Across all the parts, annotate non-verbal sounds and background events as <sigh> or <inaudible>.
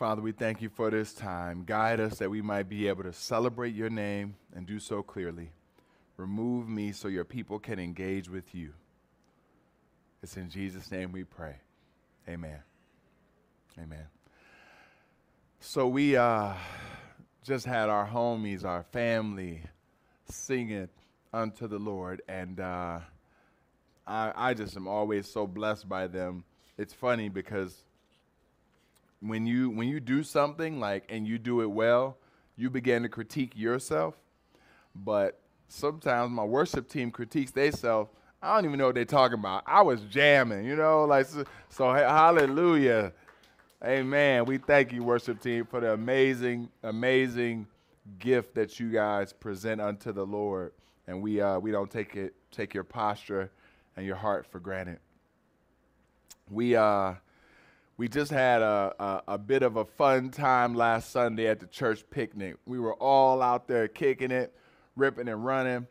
Father, we thank you for this time. Guide us that we might be able to celebrate your name and do so clearly. Remove me so your people can engage with you. It's in Jesus' name we pray. Amen. Amen. So we uh, just had our homies, our family, singing unto the Lord, and uh, I, I just am always so blessed by them. It's funny because when you when you do something like and you do it well, you begin to critique yourself. But sometimes my worship team critiques themselves. I don't even know what they're talking about. I was jamming, you know, like so, so hallelujah. Amen. We thank you, worship team, for the amazing, amazing gift that you guys present unto the Lord. And we uh, we don't take it take your posture and your heart for granted. We uh we just had a, a, a, bit of a fun time last Sunday at the church picnic. We were all out there kicking it, ripping and running.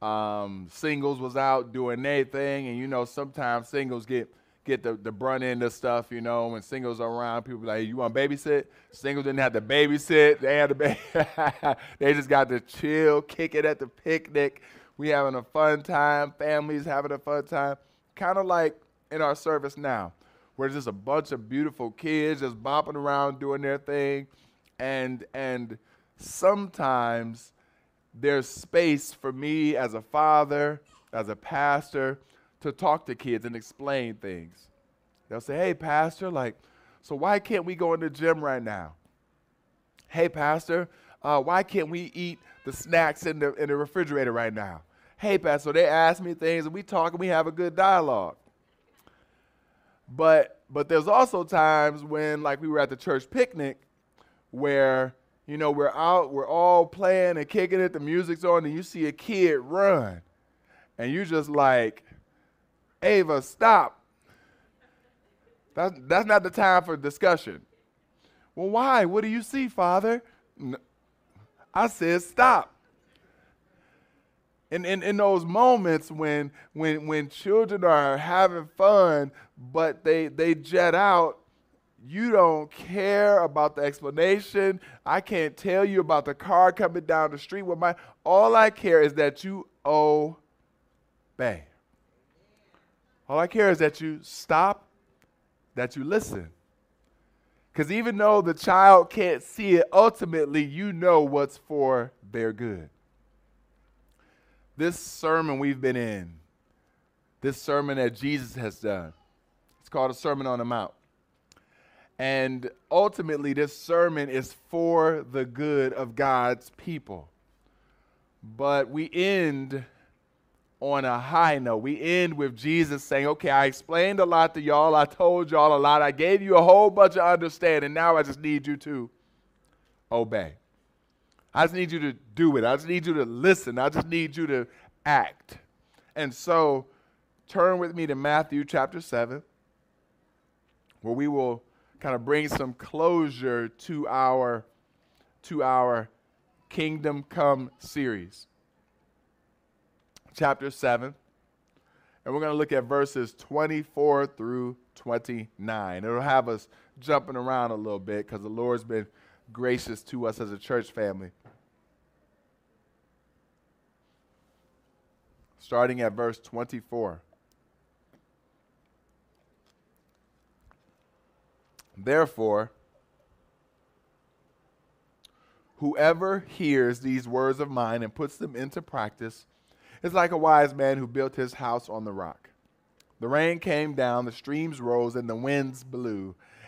Um, singles was out doing their thing, and you know sometimes singles get get the, the brunt end of stuff. You know when singles are around, people be like, hey, "You want babysit?" Singles didn't have to babysit; they had to ba- <laughs> they just got to chill, kick it at the picnic. We having a fun time. Families having a fun time, kind of like in our service now where just a bunch of beautiful kids just bopping around doing their thing. And, and sometimes there's space for me as a father, as a pastor, to talk to kids and explain things. They'll say, hey, pastor, like, so why can't we go in the gym right now? Hey, pastor, uh, why can't we eat the snacks in the, in the refrigerator right now? Hey, pastor, they ask me things and we talk and we have a good dialogue. But but there's also times when like we were at the church picnic where you know we're out we're all playing and kicking it the music's on and you see a kid run. And you just like Ava stop. That's that's not the time for discussion. Well why? What do you see father? I said stop in, in, in those moments when, when, when children are having fun, but they, they jet out, you don't care about the explanation. I can't tell you about the car coming down the street with my. All I care is that you obey. All I care is that you stop, that you listen. Because even though the child can't see it, ultimately you know what's for their good this sermon we've been in, this sermon that Jesus has done, it's called a Sermon on the Mount. And ultimately, this sermon is for the good of God's people. But we end on a high note. We end with Jesus saying, Okay, I explained a lot to y'all. I told y'all a lot. I gave you a whole bunch of understanding. Now I just need you to obey. I just need you to do it. I just need you to listen. I just need you to act. And so, turn with me to Matthew chapter 7, where we will kind of bring some closure to our to our Kingdom Come series. Chapter 7. And we're going to look at verses 24 through 29. It'll have us jumping around a little bit because the Lord's been gracious to us as a church family. Starting at verse 24. Therefore, whoever hears these words of mine and puts them into practice is like a wise man who built his house on the rock. The rain came down, the streams rose, and the winds blew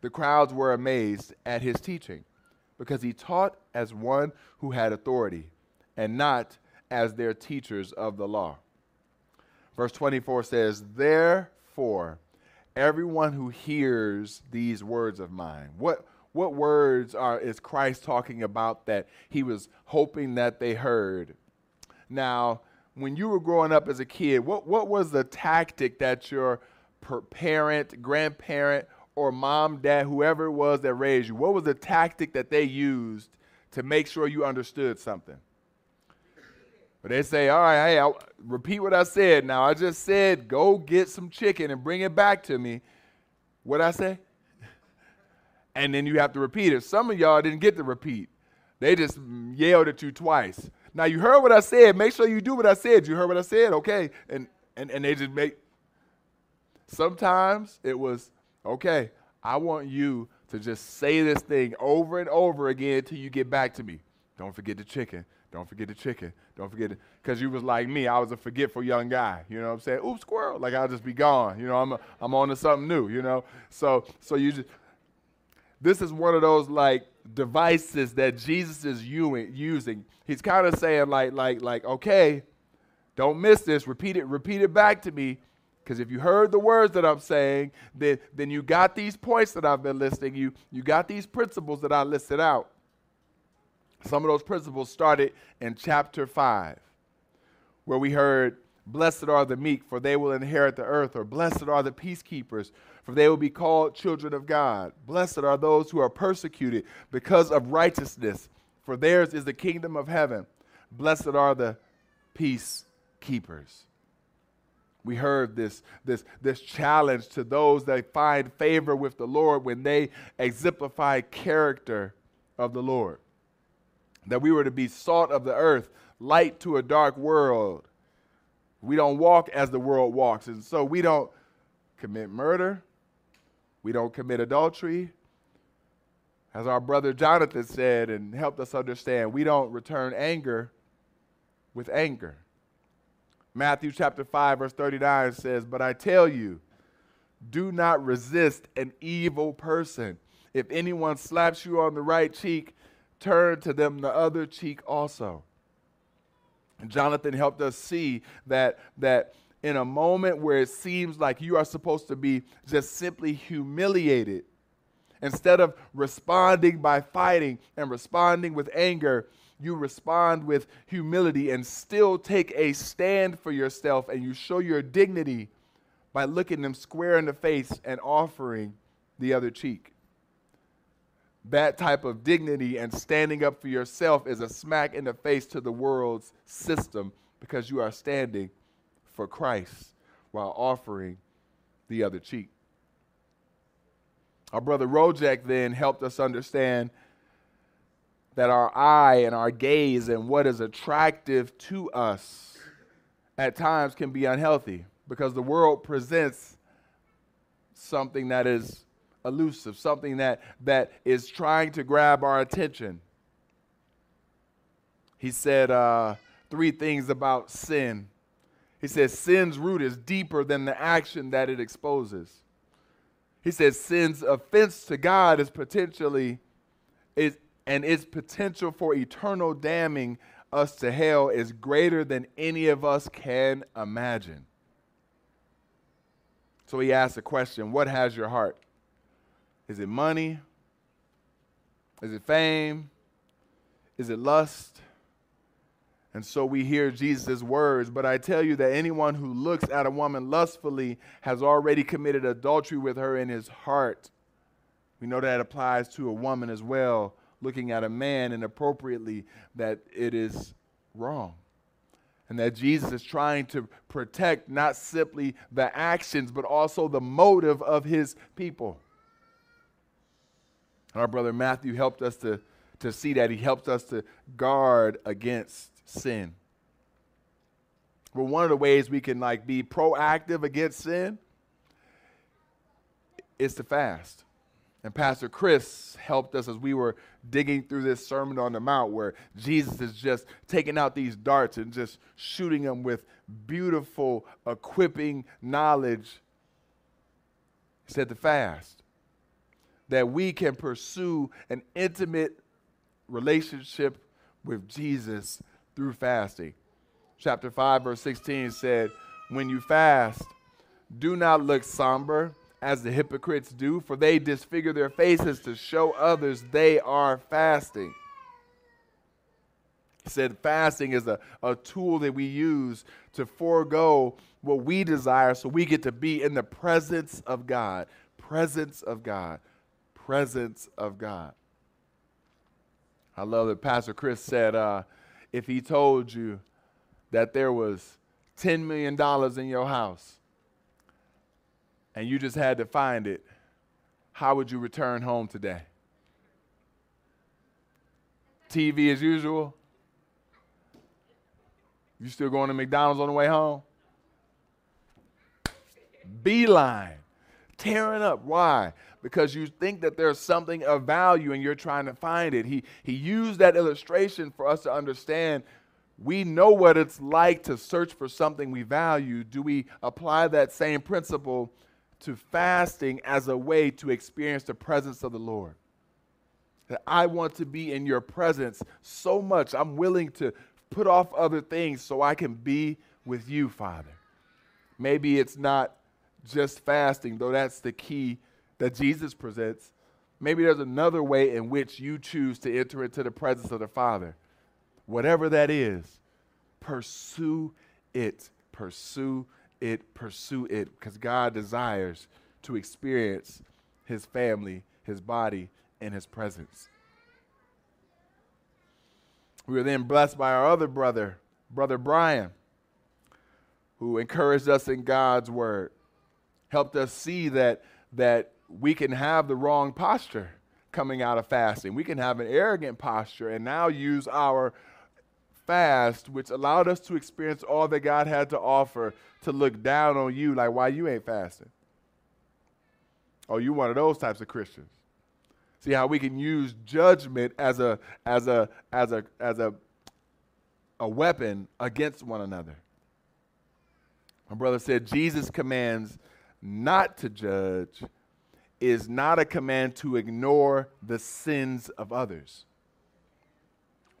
the crowds were amazed at his teaching, because he taught as one who had authority, and not as their teachers of the law. Verse 24 says, Therefore, everyone who hears these words of mine, what, what words are is Christ talking about that he was hoping that they heard? Now, when you were growing up as a kid, what, what was the tactic that your parent, grandparent, or mom, dad, whoever it was that raised you, what was the tactic that they used to make sure you understood something? But they say, all right, hey, I'll repeat what I said. Now, I just said, go get some chicken and bring it back to me. What I say? <laughs> and then you have to repeat it. Some of y'all didn't get to repeat. They just yelled at you twice. Now you heard what I said. Make sure you do what I said. You heard what I said, okay? And and, and they just make sometimes it was, okay, I want you to just say this thing over and over again until you get back to me. Don't forget the chicken. Don't forget the chicken. Don't forget it. Because you was like me. I was a forgetful young guy. You know what I'm saying? Oops, squirrel. Like I'll just be gone. You know, I'm, a, I'm on to something new, you know? So, so you just, this is one of those like devices that Jesus is using. He's kind of saying like, like, like, okay, don't miss this. Repeat it, repeat it back to me. Because if you heard the words that I'm saying, then, then you got these points that I've been listing. You, you got these principles that I listed out. Some of those principles started in chapter 5, where we heard, Blessed are the meek, for they will inherit the earth, or blessed are the peacekeepers, for they will be called children of God. Blessed are those who are persecuted because of righteousness, for theirs is the kingdom of heaven. Blessed are the peacekeepers. We heard this, this, this challenge to those that find favor with the Lord when they exemplify character of the Lord that we were to be salt of the earth, light to a dark world. We don't walk as the world walks. And so we don't commit murder, we don't commit adultery. As our brother Jonathan said and helped us understand, we don't return anger with anger. Matthew chapter 5, verse 39 says, But I tell you, do not resist an evil person. If anyone slaps you on the right cheek, turn to them the other cheek also. Jonathan helped us see that, that in a moment where it seems like you are supposed to be just simply humiliated, instead of responding by fighting and responding with anger, you respond with humility and still take a stand for yourself and you show your dignity by looking them square in the face and offering the other cheek that type of dignity and standing up for yourself is a smack in the face to the world's system because you are standing for Christ while offering the other cheek. Our brother Rojek then helped us understand that our eye and our gaze and what is attractive to us at times can be unhealthy because the world presents something that is elusive, something that, that is trying to grab our attention. He said uh, three things about sin. He says sin's root is deeper than the action that it exposes. He says sin's offense to God is potentially is and its potential for eternal damning us to hell is greater than any of us can imagine. So he asks a question, what has your heart? Is it money? Is it fame? Is it lust? And so we hear Jesus' words, but I tell you that anyone who looks at a woman lustfully has already committed adultery with her in his heart. We know that applies to a woman as well, looking at a man inappropriately, that it is wrong. And that Jesus is trying to protect not simply the actions, but also the motive of his people. Our brother Matthew helped us to, to see that. He helped us to guard against sin. But one of the ways we can like be proactive against sin is to fast. And Pastor Chris helped us as we were digging through this Sermon on the Mount, where Jesus is just taking out these darts and just shooting them with beautiful, equipping knowledge. He said to fast that we can pursue an intimate relationship with Jesus through fasting. Chapter 5, verse 16 said, When you fast, do not look somber as the hypocrites do, for they disfigure their faces to show others they are fasting. He said fasting is a, a tool that we use to forego what we desire so we get to be in the presence of God. Presence of God. Presence of God. I love that Pastor Chris said uh, if he told you that there was $10 million in your house and you just had to find it, how would you return home today? TV as usual? You still going to McDonald's on the way home? Beeline, tearing up. Why? Because you think that there's something of value and you're trying to find it. He, he used that illustration for us to understand we know what it's like to search for something we value. Do we apply that same principle to fasting as a way to experience the presence of the Lord? That I want to be in your presence so much, I'm willing to put off other things so I can be with you, Father. Maybe it's not just fasting, though that's the key that Jesus presents. Maybe there's another way in which you choose to enter into the presence of the Father. Whatever that is, pursue it. Pursue it. Pursue it. Because God desires to experience His family, His body, and His presence. We were then blessed by our other brother, Brother Brian, who encouraged us in God's word, helped us see that, that we can have the wrong posture coming out of fasting. We can have an arrogant posture and now use our fast, which allowed us to experience all that God had to offer, to look down on you like, why you ain't fasting? Oh, you one of those types of Christians. See how we can use judgment as a as a as a as a a weapon against one another. My brother said Jesus commands not to judge is not a command to ignore the sins of others.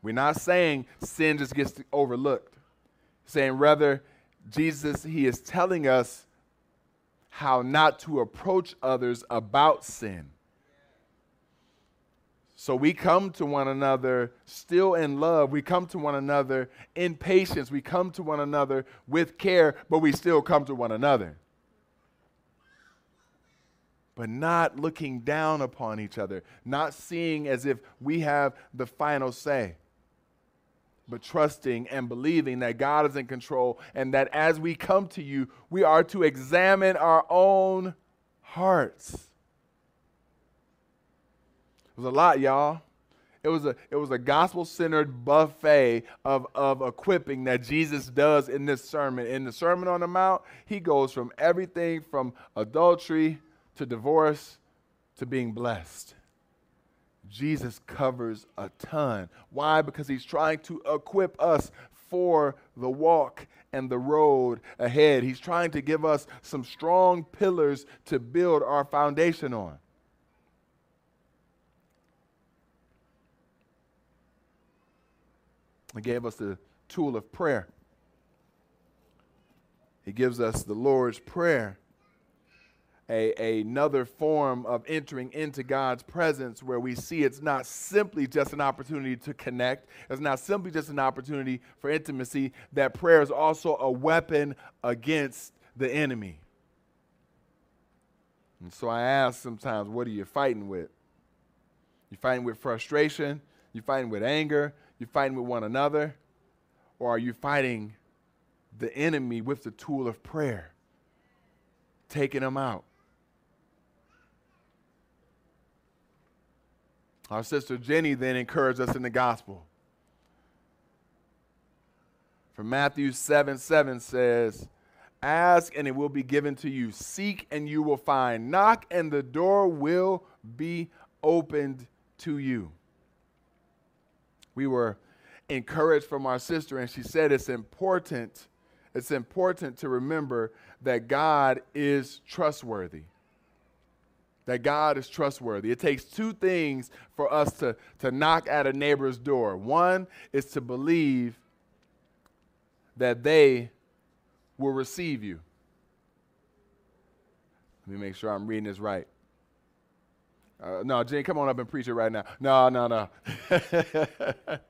We're not saying sin just gets overlooked. Saying rather Jesus he is telling us how not to approach others about sin. So we come to one another still in love. We come to one another in patience. We come to one another with care, but we still come to one another. But not looking down upon each other, not seeing as if we have the final say, but trusting and believing that God is in control and that as we come to you, we are to examine our own hearts It was a lot, y'all. It was a, it was a gospel centered buffet of, of equipping that Jesus does in this sermon. In the Sermon on the Mount, he goes from everything from adultery to divorce to being blessed. Jesus covers a ton. Why? Because he's trying to equip us for the walk and the road ahead. He's trying to give us some strong pillars to build our foundation on. He gave us the tool of prayer. He gives us the Lord's Prayer, a, another form of entering into God's presence where we see it's not simply just an opportunity to connect, it's not simply just an opportunity for intimacy, that prayer is also a weapon against the enemy. And so I ask sometimes, what are you fighting with? You fighting with frustration? You fighting with anger? You fighting with one another? Or are you fighting the enemy with the tool of prayer? Taking them out. Our sister Jenny then encouraged us in the gospel. From Matthew 7 7 says, Ask and it will be given to you. Seek and you will find. Knock and the door will be opened to you we were encouraged from our sister, and she said it's important. It's important to remember that God is trustworthy. That God is trustworthy. It takes two things for us to, to knock at a neighbor's door. One is to believe that they will receive you. Let me make sure I'm reading this right. Uh, no, Jen, come on up and preach it right now. No, no, no. <laughs> but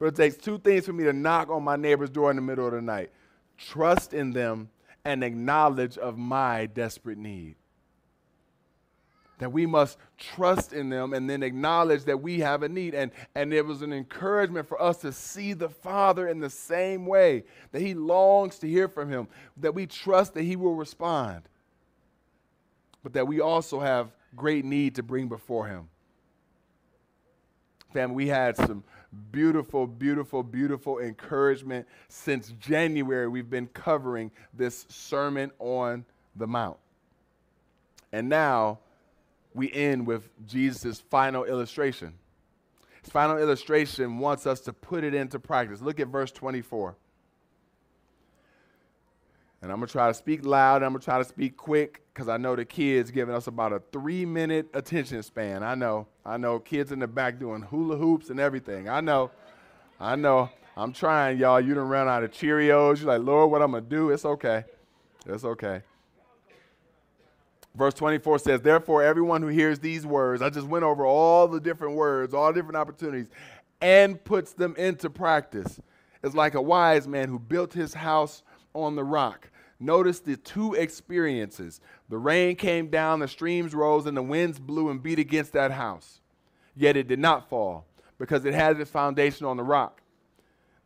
it takes two things for me to knock on my neighbor's door in the middle of the night trust in them and acknowledge of my desperate need that we must trust in them and then acknowledge that we have a need. And, and it was an encouragement for us to see the Father in the same way, that He longs to hear from Him, that we trust that He will respond, but that we also have great need to bring before Him. Family, we had some beautiful, beautiful, beautiful encouragement since January. We've been covering this Sermon on the Mount. And now, we end with Jesus' final illustration. His final illustration wants us to put it into practice. Look at verse 24. And I'm going to try to speak loud. I'm going to try to speak quick because I know the kids giving us about a three minute attention span. I know. I know kids in the back doing hula hoops and everything. I know. I know. I'm trying, y'all. You done run out of Cheerios. You're like, Lord, what I'm going to do? It's okay. It's okay. Verse 24 says, Therefore, everyone who hears these words, I just went over all the different words, all different opportunities, and puts them into practice, is like a wise man who built his house on the rock. Notice the two experiences. The rain came down, the streams rose, and the winds blew and beat against that house. Yet it did not fall because it has its foundation on the rock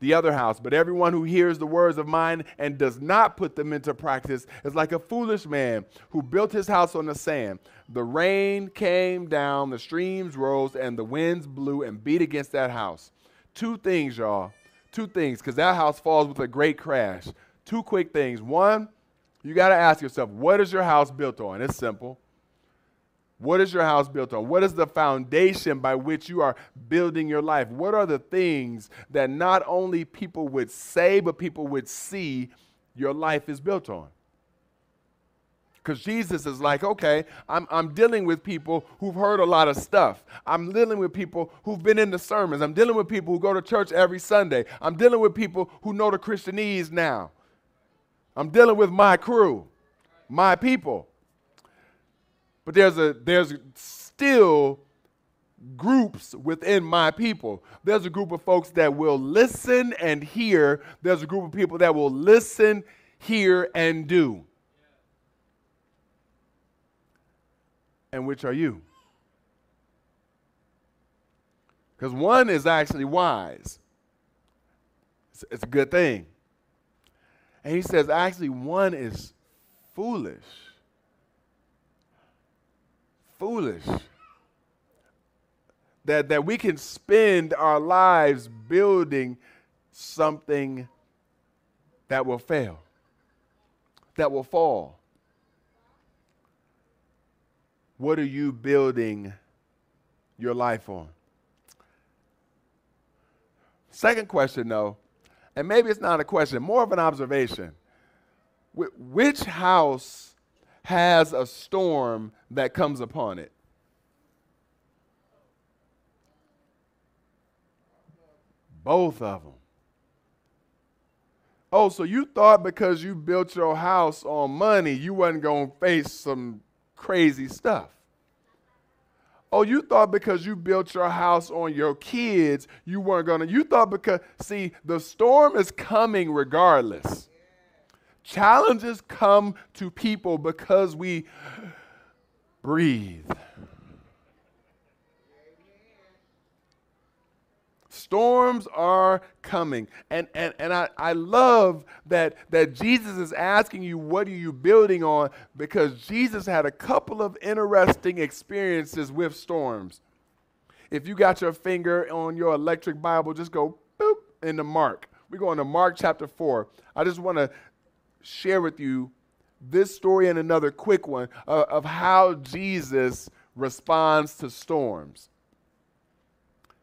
the other house. But everyone who hears the words of mine and does not put them into practice is like a foolish man who built his house on the sand. The rain came down, the streams rose, and the winds blew and beat against that house. Two things, y'all. Two things, because that house falls with a great crash. Two quick things. One, you got to ask yourself, what is your house built on? It's simple. What is your house built on? What is the foundation by which you are building your life? What are the things that not only people would say, but people would see your life is built on? Because Jesus is like, okay, I'm, I'm dealing with people who've heard a lot of stuff. I'm dealing with people who've been in the sermons. I'm dealing with people who go to church every Sunday. I'm dealing with people who know the Christianese now. I'm dealing with my crew, my people. But there's a there's still groups within my people. There's a group of folks that will listen and hear. There's a group of people that will listen, hear, and do. And which are you? Because one is actually wise. It's, it's a good thing. And he says, actually, one is foolish foolish. That, that we can spend our lives building something that will fail, that will fall. What are you building your life on? Second question, though, and maybe it's not a question, more of an observation. Wh- which house has a storm that comes upon it. Both of them. Oh, so you thought because you built your house on money, you wasn't going to face some crazy stuff. Oh, you thought because you built your house on your kids, you weren't going to. You thought because, see, the storm is coming regardless. Challenges come to people because we breathe. Storms are coming. And, and, and I, I love that, that Jesus is asking you, what are you building on? Because Jesus had a couple of interesting experiences with storms. If you got your finger on your electric Bible, just go boop into Mark. We're going to Mark chapter 4. I just want to share with you this story and another quick one uh, of how Jesus responds to storms.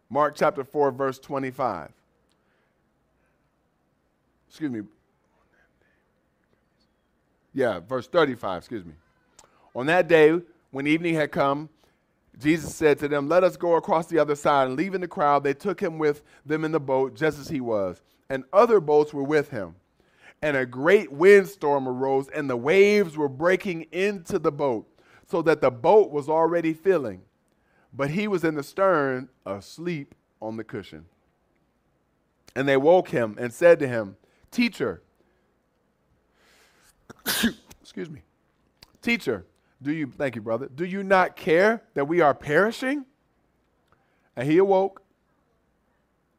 Mark chapter 4, verse 25. Excuse me. Yeah, verse 35, excuse me. On that day, when evening had come, Jesus said to them, Let us go across the other side. And leaving the crowd, they took him with them in the boat, just as he was. And other boats were with him. And a great windstorm arose, and the waves were breaking into the boat, so that the boat was already filling. But he was in the stern, asleep on the cushion. And they woke him and said to him, Teacher, <coughs> excuse me, teacher, do you, thank you, brother, do you not care that we are perishing? And he awoke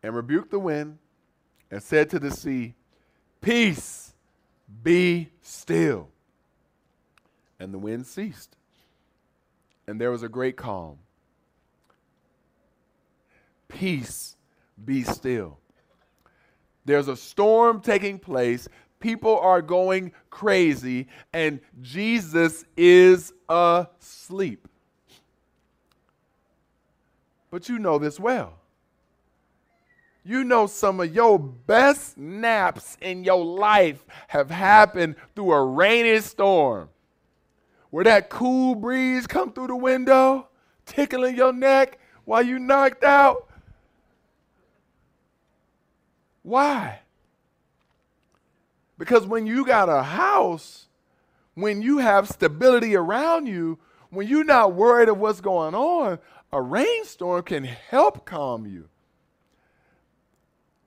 and rebuked the wind and said to the sea, Peace, be still. And the wind ceased, and there was a great calm. Peace, be still. There's a storm taking place. People are going crazy, and Jesus is asleep. But you know this well. You know some of your best naps in your life have happened through a rainy storm. Where that cool breeze come through the window, tickling your neck while you knocked out. Why? Because when you got a house, when you have stability around you, when you're not worried of what's going on, a rainstorm can help calm you.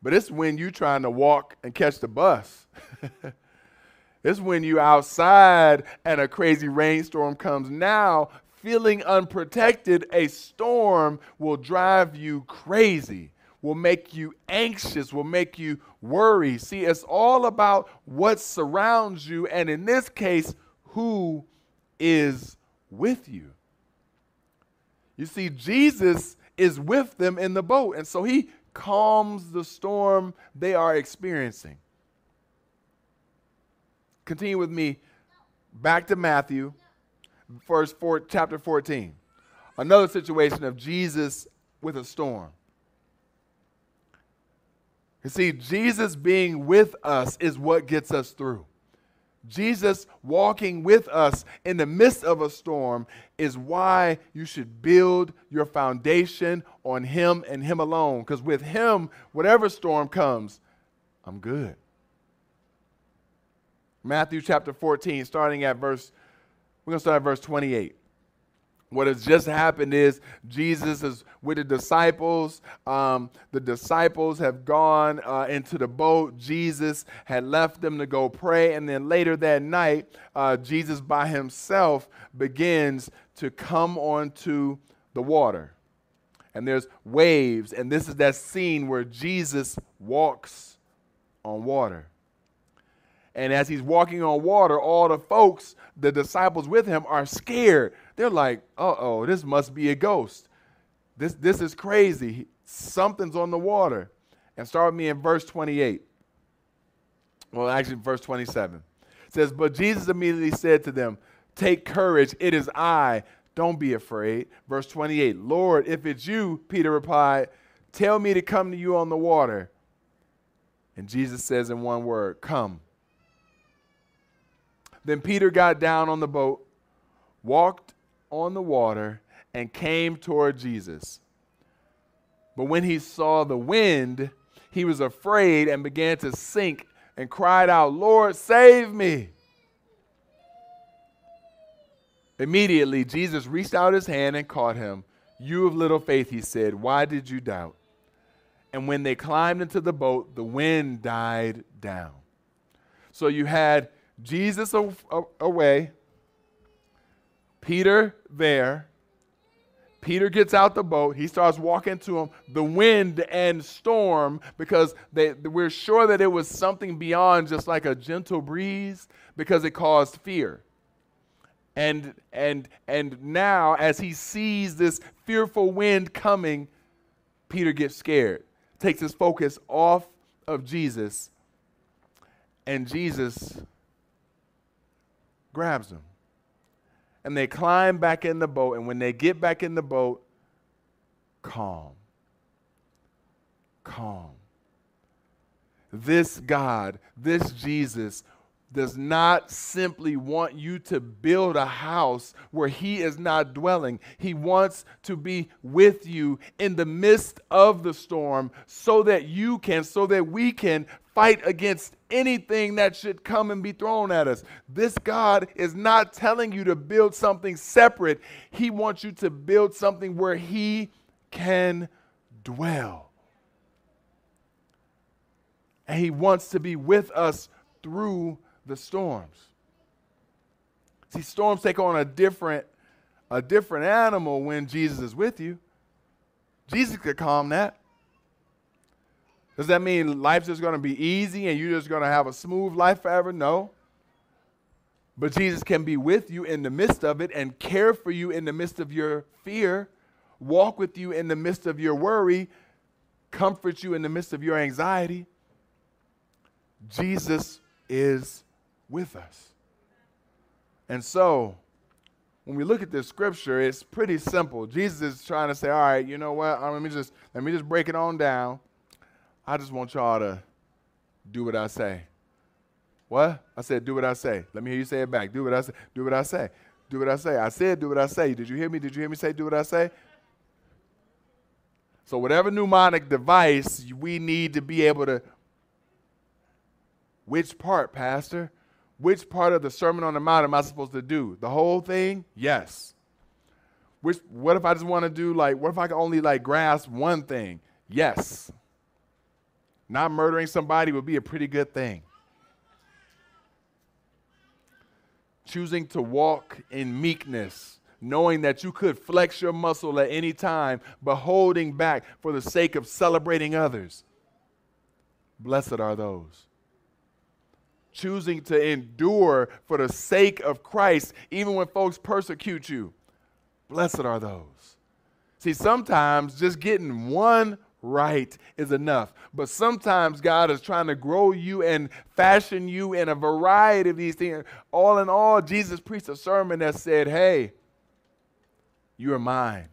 But it's when you're trying to walk and catch the bus. <laughs> it's when you're outside and a crazy rainstorm comes. Now, feeling unprotected, a storm will drive you crazy will make you anxious, will make you worry. See, it's all about what surrounds you, and in this case, who is with you. You see, Jesus is with them in the boat, and so he calms the storm they are experiencing. Continue with me back to Matthew, first four, chapter 14. Another situation of Jesus with a storm. You see, Jesus being with us is what gets us through. Jesus walking with us in the midst of a storm is why you should build your foundation on Him and Him alone. Because with Him, whatever storm comes, I'm good. Matthew chapter 14, starting at verse, we're going to start at verse 28 what has just happened is Jesus is with the disciples. Um, the disciples have gone uh, into the boat. Jesus had left them to go pray. And then later that night, uh, Jesus by himself begins to come onto the water. And there's waves. And this is that scene where Jesus walks on water. And as he's walking on water, all the folks, the disciples with him, are scared they're like, uh oh, this must be a ghost. This, this is crazy. Something's on the water. And start with me in verse 28. Well, actually, verse 27. It says, But Jesus immediately said to them, Take courage, it is I. Don't be afraid. Verse 28 Lord, if it's you, Peter replied, tell me to come to you on the water. And Jesus says in one word, Come. Then Peter got down on the boat, walked on the water and came toward Jesus. But when he saw the wind, he was afraid and began to sink and cried out, Lord, save me. Immediately, Jesus reached out his hand and caught him. You of little faith, he said, why did you doubt? And when they climbed into the boat, the wind died down. So you had Jesus away, Peter there. Peter gets out the boat. He starts walking to him. The wind and storm, because they, we're sure that it was something beyond just like a gentle breeze, because it caused fear. And, and, and now, as he sees this fearful wind coming, Peter gets scared, takes his focus off of Jesus, and Jesus grabs him and they climb back in the boat. And when they get back in the boat, calm. Calm. This God, this Jesus, does not simply want you to build a house where He is not dwelling. He wants to be with you in the midst of the storm so that you can, so that we can fight against anything that should come and be thrown at us. This God is not telling you to build something separate, He wants you to build something where He can dwell. And He wants to be with us through the storms. See, storms take on a different, a different animal when Jesus is with you. Jesus could calm that. Does that mean life's just going to be easy and you're just going to have a smooth life forever? No. But Jesus can be with you in the midst of it and care for you in the midst of your fear, walk with you in the midst of your worry, comfort you in the midst of your anxiety. Jesus is with us. And so, when we look at this scripture, it's pretty simple. Jesus is trying to say, all right, you know what? Let me just let me just break it on down. I just want y'all to do what I say. What? I said, do what I say. Let me hear you say it back. Do what I say. Do what I say. Do what I say. I said, do what I say. Did you hear me? Did you hear me say, do what I say? So, whatever mnemonic device we need to be able to. Which part, Pastor? Which part of the Sermon on the Mount am I supposed to do? The whole thing? Yes. Which, what if I just want to do like, what if I can only like grasp one thing? Yes. Not murdering somebody would be a pretty good thing. Choosing to walk in meekness, knowing that you could flex your muscle at any time, but holding back for the sake of celebrating others. Blessed are those. Choosing to endure for the sake of Christ, even when folks persecute you. Blessed are those. See, sometimes just getting one right is enough. But sometimes God is trying to grow you and fashion you in a variety of these things. All in all, Jesus preached a sermon that said, Hey, you are mine,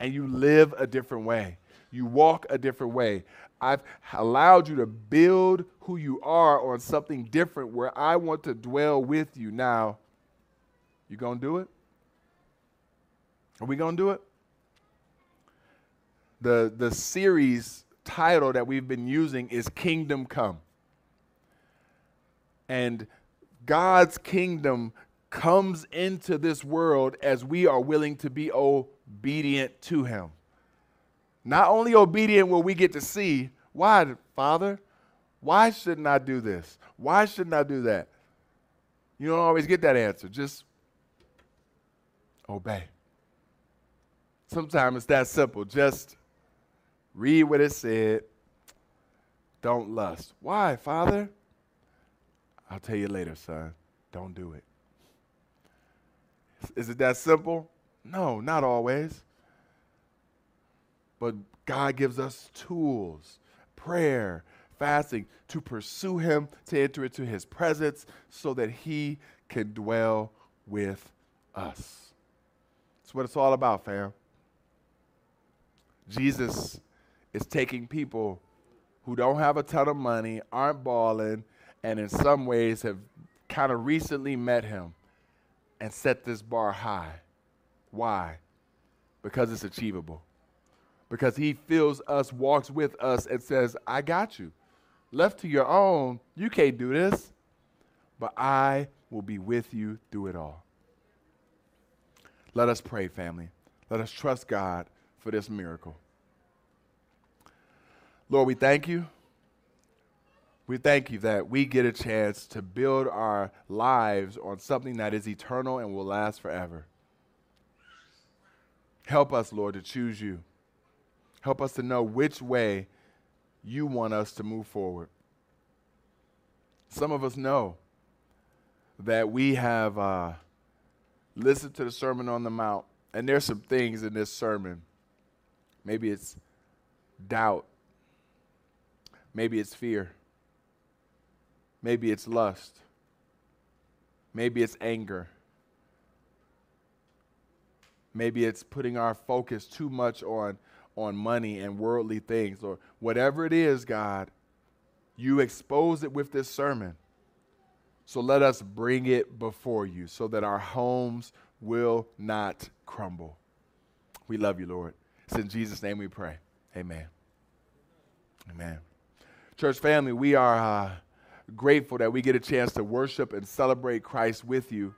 and you live a different way. You walk a different way. I've allowed you to build who you are on something different where I want to dwell with you. Now, you to do it? Are we to do it? The, the series title that we've been using is Kingdom Come. And God's kingdom comes into this world as we are willing to be obedient to Him. Not only obedient will we get to see, why, Father? Why shouldn't I do this? Why shouldn't I do that? You don't always get that answer. Just obey. Sometimes it's that simple. Just Read what it said. Don't lust. Why, Father? I'll tell you later, son. Don't do it. Is it that simple? No, not always. But God gives us tools, prayer, fasting, to pursue Him, to enter into His presence so that He can dwell with us. That's what it's all about, fam. Jesus is taking people who don't have a ton of money, aren't balling, and in some ways have kind of recently met him and set this bar high. Why? Because it's achievable. Because he fills us, walks with us, and says, I got you. Left to your own, you can't do this, but I will be with you through it all. Let us pray, family. Let us trust God for this miracle. Lord, we thank you. We thank you that we get a chance to build our lives on something that is eternal and will last forever. Help us, Lord, to choose you. Help us to know which way you want us to move forward. Some of us know that we have uh, listened to the Sermon on the Mount, and there's some things in this sermon. Maybe it's doubt. Maybe it's fear. Maybe it's lust. Maybe it's anger. Maybe it's putting our focus too much on, on money and worldly things or whatever it is, God. You expose it with this sermon. So let us bring it before you so that our homes will not crumble. We love you, Lord. It's in Jesus' name we pray. Amen. Amen. Church family, we are uh, grateful that we get a chance to worship and celebrate Christ with you.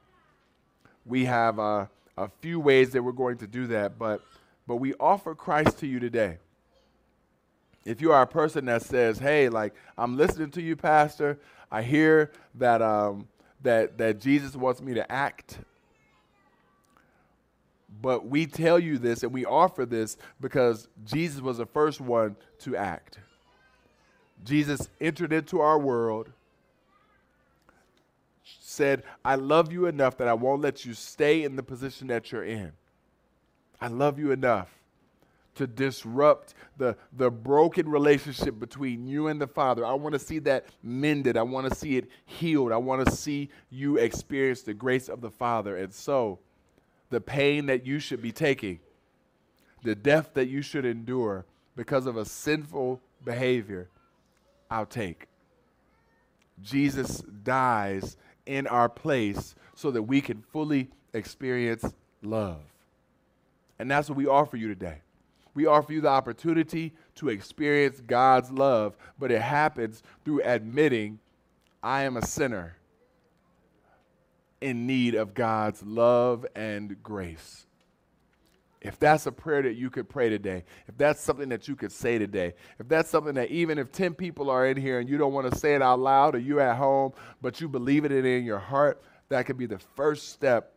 We have uh, a few ways that we're going to do that, but, but we offer Christ to you today. If you are a person that says, hey, like, I'm listening to you, Pastor, I hear that, um, that, that Jesus wants me to act but we tell you this and we offer this because Jesus was the first one to act. Jesus entered into our world, said, I love you enough that I won't let you stay in the position that you're in. I love you enough to disrupt the, the broken relationship between you and the Father. I want to see that mended. I want to see it healed. I want to see you experience the grace of the Father. And so, the pain that you should be taking, the death that you should endure because of a sinful behavior, I'll take. Jesus dies in our place so that we can fully experience love. And that's what we offer you today. We offer you the opportunity to experience God's love, but it happens through admitting, I am a sinner in need of God's love and grace. If that's a prayer that you could pray today, if that's something that you could say today, if that's something that even if 10 people are in here and you don't want to say it out loud or you're at home, but you believe it in your heart, that could be the first step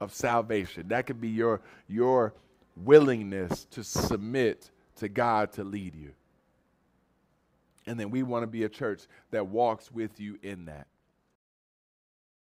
of salvation. That could be your, your willingness to submit to God to lead you. And then we want to be a church that walks with you in that.